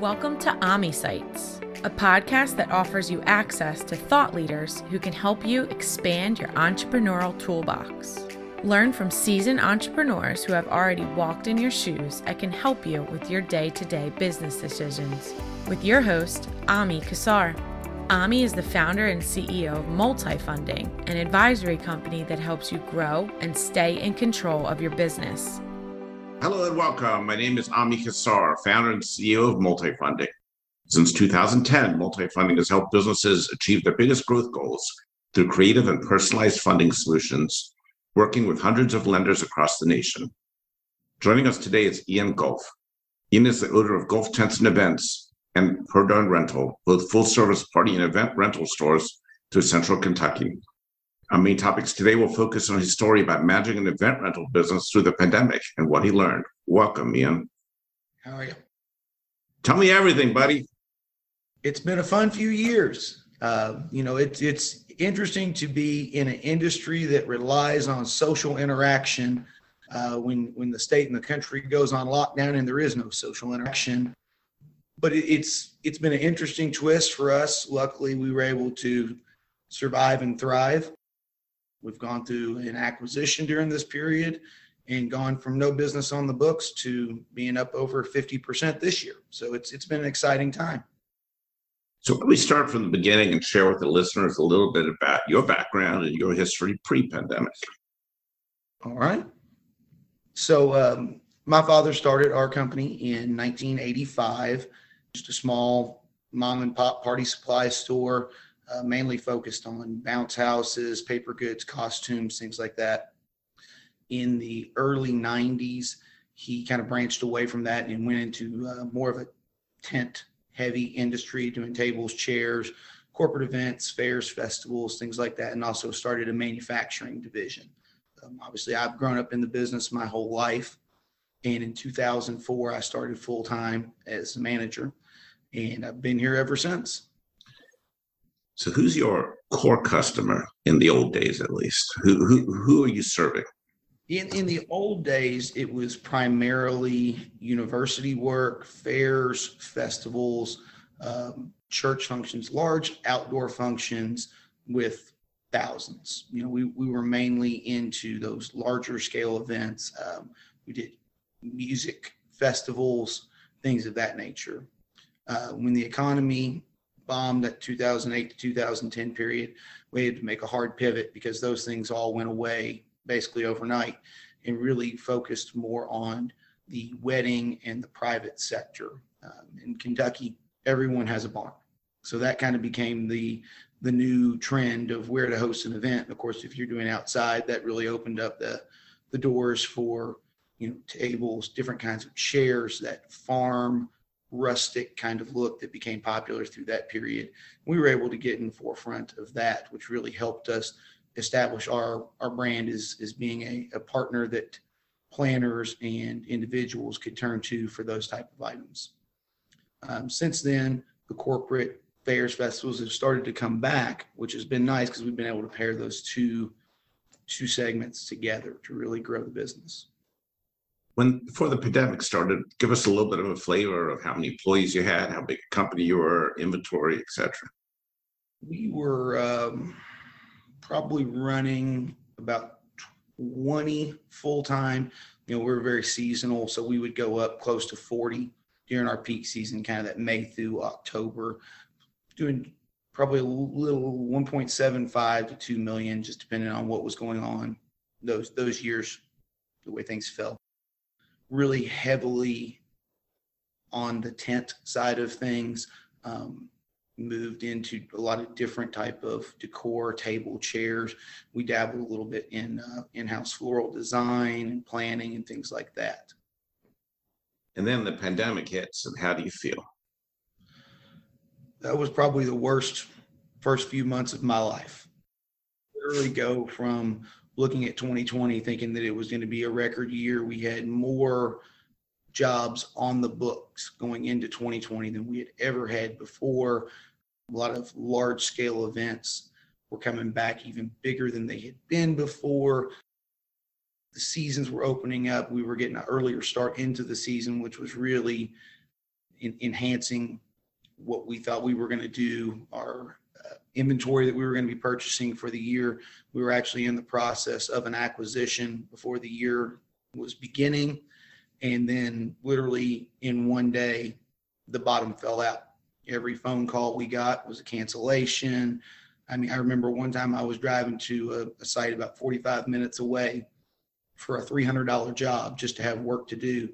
Welcome to Ami Sites, a podcast that offers you access to thought leaders who can help you expand your entrepreneurial toolbox. Learn from seasoned entrepreneurs who have already walked in your shoes and can help you with your day to day business decisions. With your host, Ami Kassar. Ami is the founder and CEO of Multifunding, an advisory company that helps you grow and stay in control of your business. Hello and welcome. My name is Ami Kassar, founder and CEO of Multifunding. Since 2010, Multifunding has helped businesses achieve their biggest growth goals through creative and personalized funding solutions, working with hundreds of lenders across the nation. Joining us today is Ian Gulf. Ian is the owner of Gulf Tents and Events and Per Darn Rental, both full service party and event rental stores through central Kentucky. Our main topics today will focus on his story about managing an event rental business through the pandemic and what he learned. Welcome, Ian. How are you? Tell me everything, buddy. It's been a fun few years. Uh, you know, it's it's interesting to be in an industry that relies on social interaction. Uh, when when the state and the country goes on lockdown and there is no social interaction, but it, it's it's been an interesting twist for us. Luckily, we were able to survive and thrive. We've gone through an acquisition during this period and gone from no business on the books to being up over 50% this year. So it's it's been an exciting time. So let me start from the beginning and share with the listeners a little bit about your background and your history pre-pandemic. All right. So um, my father started our company in 1985 just a small mom and pop party supply store, uh, mainly focused on bounce houses, paper goods, costumes, things like that. In the early 90s, he kind of branched away from that and went into uh, more of a tent heavy industry, doing tables, chairs, corporate events, fairs, festivals, things like that, and also started a manufacturing division. Um, obviously, I've grown up in the business my whole life. And in 2004, I started full time as a manager and I've been here ever since. So, who's your core customer in the old days, at least? Who who who are you serving? In in the old days, it was primarily university work, fairs, festivals, um, church functions, large outdoor functions with thousands. You know, we we were mainly into those larger scale events. Um, we did music festivals, things of that nature uh, when the economy bombed that 2008 to 2010 period, we had to make a hard pivot because those things all went away basically overnight and really focused more on the wedding and the private sector. Um, in Kentucky, everyone has a barn. So that kind of became the the new trend of where to host an event. Of course, if you're doing outside, that really opened up the the doors for you know tables, different kinds of chairs, that farm rustic kind of look that became popular through that period. We were able to get in the forefront of that, which really helped us establish our our brand as as being a, a partner that planners and individuals could turn to for those type of items. Um, since then, the corporate fairs festivals have started to come back, which has been nice because we've been able to pair those two two segments together to really grow the business when before the pandemic started, give us a little bit of a flavor of how many employees you had, how big a company you were, inventory, etc. We were um, probably running about 20 full time. You know, we are very seasonal, so we would go up close to 40 during our peak season, kind of that May through October, doing probably a little 1.75 to 2 million, just depending on what was going on those those years, the way things fell really heavily on the tent side of things. Um, moved into a lot of different type of decor, table, chairs. We dabbled a little bit in uh, in-house floral design and planning and things like that. And then the pandemic hits, and how do you feel? That was probably the worst first few months of my life. Go from looking at 2020 thinking that it was going to be a record year. We had more jobs on the books going into 2020 than we had ever had before. A lot of large scale events were coming back even bigger than they had been before. The seasons were opening up. We were getting an earlier start into the season, which was really in, enhancing what we thought we were going to do, our inventory that we were going to be purchasing for the year. We were actually in the process of an acquisition before the year was beginning. And then literally in one day, the bottom fell out. Every phone call we got was a cancellation. I mean, I remember one time I was driving to a, a site about 45 minutes away for a $300 job just to have work to do.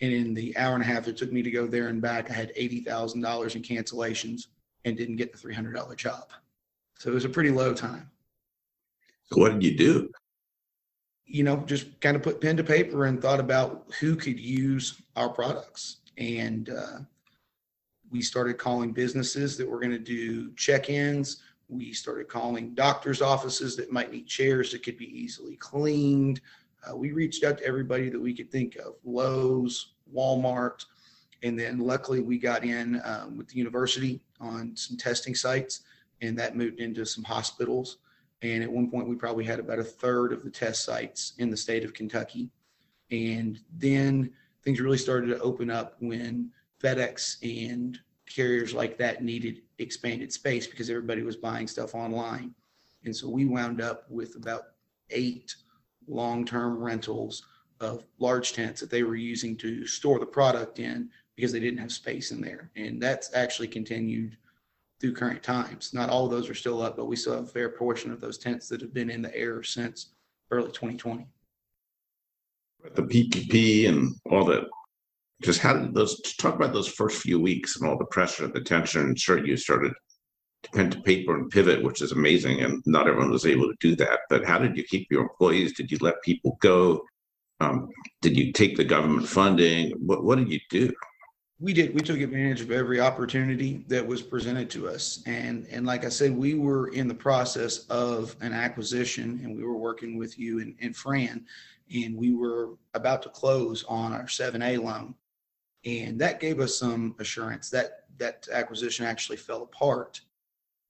And in the hour and a half it took me to go there and back, I had $80,000 in cancellations and didn't get the $300 job. So it was a pretty low time. So what did you do? You know, just kind of put pen to paper and thought about who could use our products. And uh, we started calling businesses that were going to do check ins. We started calling doctors' offices that might need chairs that could be easily cleaned. Uh, we reached out to everybody that we could think of Lowe's, Walmart. And then luckily we got in um, with the university on some testing sites and that moved into some hospitals. And at one point, we probably had about a third of the test sites in the state of Kentucky. And then things really started to open up when FedEx and carriers like that needed expanded space because everybody was buying stuff online. And so we wound up with about eight long term rentals of large tents that they were using to store the product in because they didn't have space in there. And that's actually continued through current times. Not all of those are still up, but we still have a fair portion of those tents that have been in the air since early 2020. The PPP and all that. Just how did those talk about those first few weeks and all the pressure, the tension? Sure, you started to pen to paper and pivot, which is amazing, and not everyone was able to do that. But how did you keep your employees? Did you let people go? Um, did you take the government funding? What what did you do? We did we took advantage of every opportunity that was presented to us. And and like i said we were in the process of an acquisition and we were working with you and, and fran and we were about to close on our 7a loan. And that gave us some assurance that that acquisition actually fell apart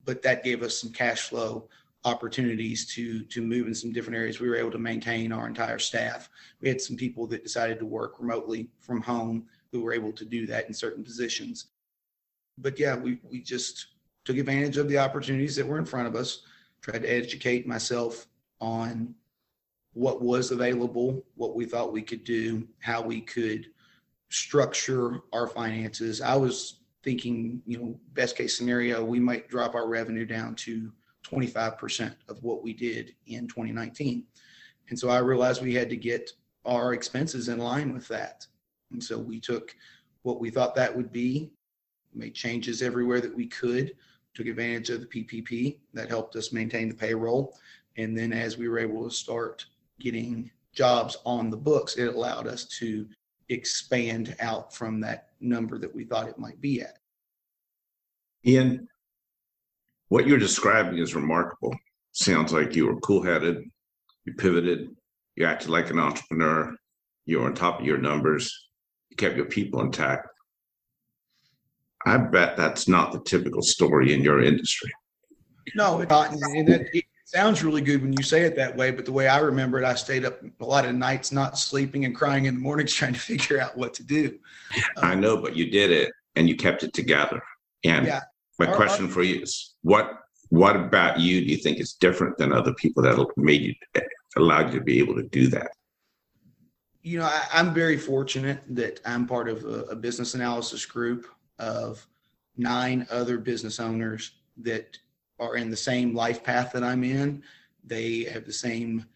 but that gave us some cash flow opportunities to to move in some different areas. We were able to maintain our entire staff. We had some people that decided to work remotely from home who were able to do that in certain positions. But yeah, we, we just took advantage of the opportunities that were in front of us, tried to educate myself on what was available, what we thought we could do, how we could structure our finances. I was thinking, you know, best case scenario, we might drop our revenue down to 25% of what we did in 2019. And so I realized we had to get our expenses in line with that. And so we took what we thought that would be, made changes everywhere that we could, took advantage of the PPP that helped us maintain the payroll. And then as we were able to start getting jobs on the books, it allowed us to expand out from that number that we thought it might be at. Ian, what you're describing is remarkable. Sounds like you were cool headed, you pivoted, you acted like an entrepreneur, you're on top of your numbers, you kept your people intact. I bet that's not the typical story in your industry. No, it's not. And it, it sounds really good when you say it that way. But the way I remember it, I stayed up a lot of nights not sleeping and crying in the mornings trying to figure out what to do. I um, know, but you did it and you kept it together. And yeah, my our, question our, for you is what what about you do you think is different than other people that made you allowed you to be able to do that? You know, I, am very fortunate that I'm part of a, a, business analysis group of nine other business owners that are in the same life path that I'm in. They have the same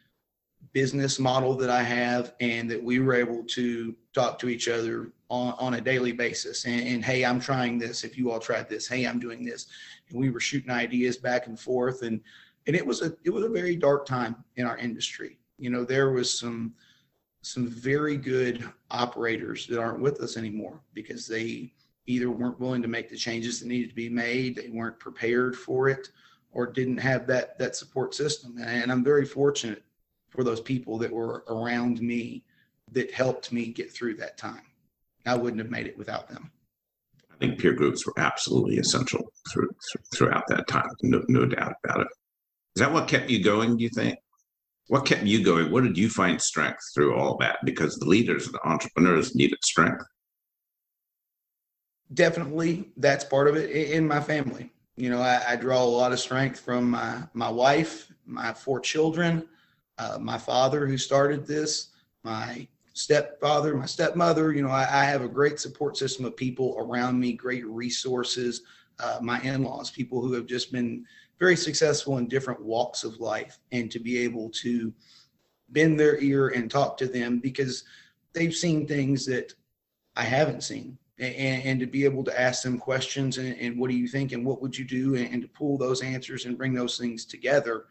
business model that I have, and that we were able to talk to each other on, on a daily basis. And, and hey, I'm trying this. If you all tried this, hey, I'm doing this. And we were shooting ideas back and forth, and and it was a it was a very dark time in our industry. You know, there was some some very good operators that aren't with us anymore because they either weren't willing to make the changes that needed to be made, they weren't prepared for it, or didn't have that that support system. And I'm very fortunate for those people that were around me that helped me get through that time. I wouldn't have made it without them. I think peer groups were absolutely essential through, throughout that time. No, no doubt about it. Is that what kept you going? Do you think? What kept you going? What did you find strength through all that? Because the leaders, the entrepreneurs needed strength. definitely that's part of it in my family. You know, I, I draw a lot of strength from my my wife, my four children, uh, my father who started this, my stepfather, my stepmother. You know, I, I, have a great support system of people around me, great resources. Uh, my in-laws, people who have just been very successful in different walks of life, and to be able to bend their ear and talk to them because they've seen things that I haven't seen and, and, to be able to ask them questions and, and, what do you think and what would you do and, and, to pull those answers and bring those things together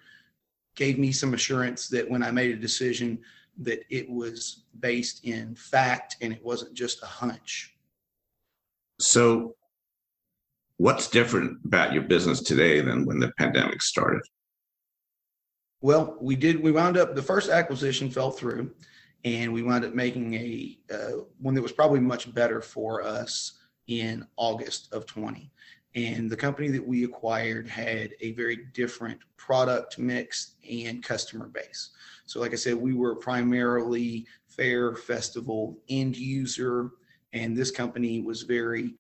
gave me some assurance that when I made a decision that it was based in fact and it wasn't just a hunch. So what's different about your business today than when the pandemic started? Well, we did we wound up the first acquisition fell through and we wound up making a uh, one that was probably much better for us in August of 20. And the company that we acquired had a very different product mix and customer base. So, like I said, we were primarily fair festival end user, and this company was very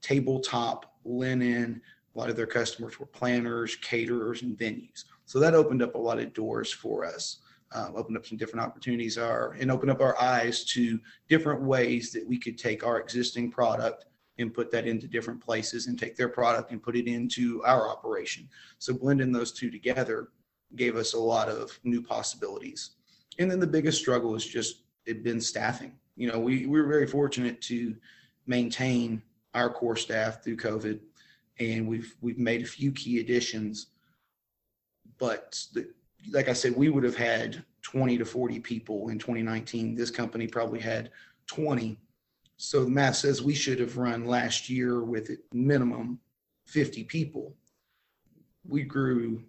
tabletop linen. A lot of their customers were planners, caterers, and venues. So that opened up a lot of doors for us uh, opened up some different opportunities are and open up our eyes to different ways that we could take our existing product and put that into different places and take their product and put it into our operation. So blending those two together gave us a lot of new possibilities. And then the biggest struggle has just it been staffing. You know, we, we were very fortunate to maintain our core staff through COVID and we've we've made a few key additions, but the, like I said, we would have had 20 to 40 people in 2019. This company probably had 20. So the math says we should have run last year with minimum 50 people. We grew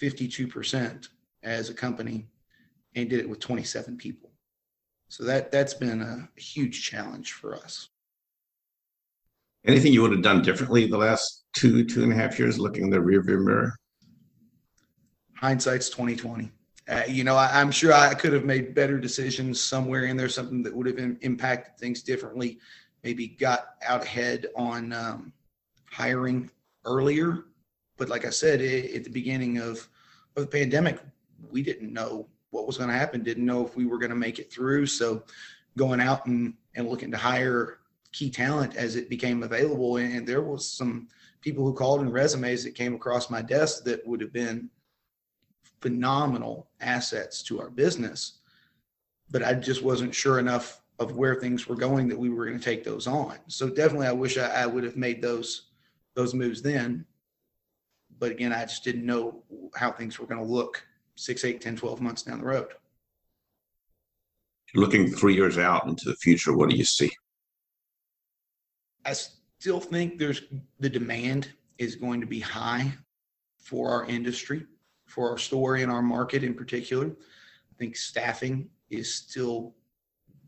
52% as a company and did it with 27 people. So that that's been a huge challenge for us. Anything you would have done differently the last two, two and a half years looking in the rearview mirror? hindsight's 2020. Uh, you know, I, am sure I could have made better decisions somewhere in there, something that would have in, impacted things differently. Maybe got out ahead on um, hiring earlier. But like I said, it, at the beginning of, of the pandemic, we didn't know what was going to happen, didn't know if we were going to make it through. So going out and, and looking to hire key talent as it became available. And, there was some people who called in resumes that came across my desk that would have been phenomenal assets to our business, but I just wasn't sure enough of where things were going that we were going to take those on. So definitely, I wish I, I would have made those those moves then. But again, I just didn't know how things were going to look six, eight, 10, 12 months down the road. Looking three years out into the future, what do you see? I still think there's the demand is going to be high for our industry for our store and our market in particular. I think staffing is still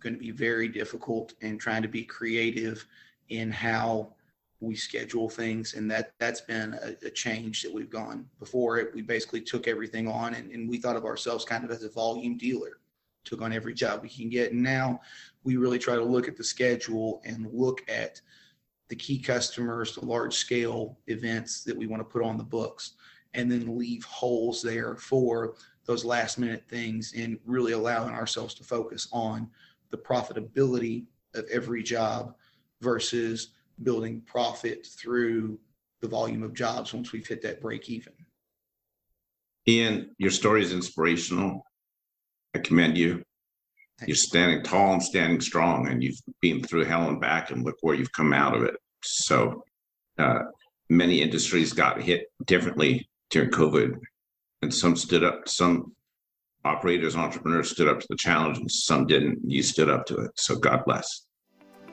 going to be very difficult and trying to be creative in how we schedule things and that that's been a, a, change that we've gone before it we basically took everything on and, and we thought of ourselves kind of as a volume dealer took on every job we can get and now we really try to look at the schedule and look at the key customers the large scale events that we want to put on the books and then leave holes there for those last minute things and really allowing ourselves to focus on the profitability of every job versus building profit through the volume of jobs once we've hit that break even. Ian, your story is inspirational. I commend you. Thank You're standing tall and standing strong, and you've been through hell and back, and look where you've come out of it. So, uh, many industries got hit differently during COVID, and some stood up. Some operators, entrepreneurs stood up to the challenge, and some didn't. You stood up to it. So God bless.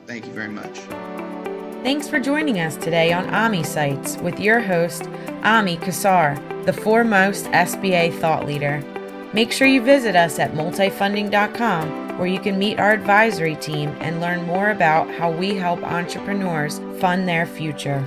Thank you very much. Thanks for joining us today on AMI Sites with your host, Ami Kassar, the foremost SBA thought leader. Make sure you visit us at multifunding.com where you can meet our advisory team and learn more about how we help entrepreneurs fund their future.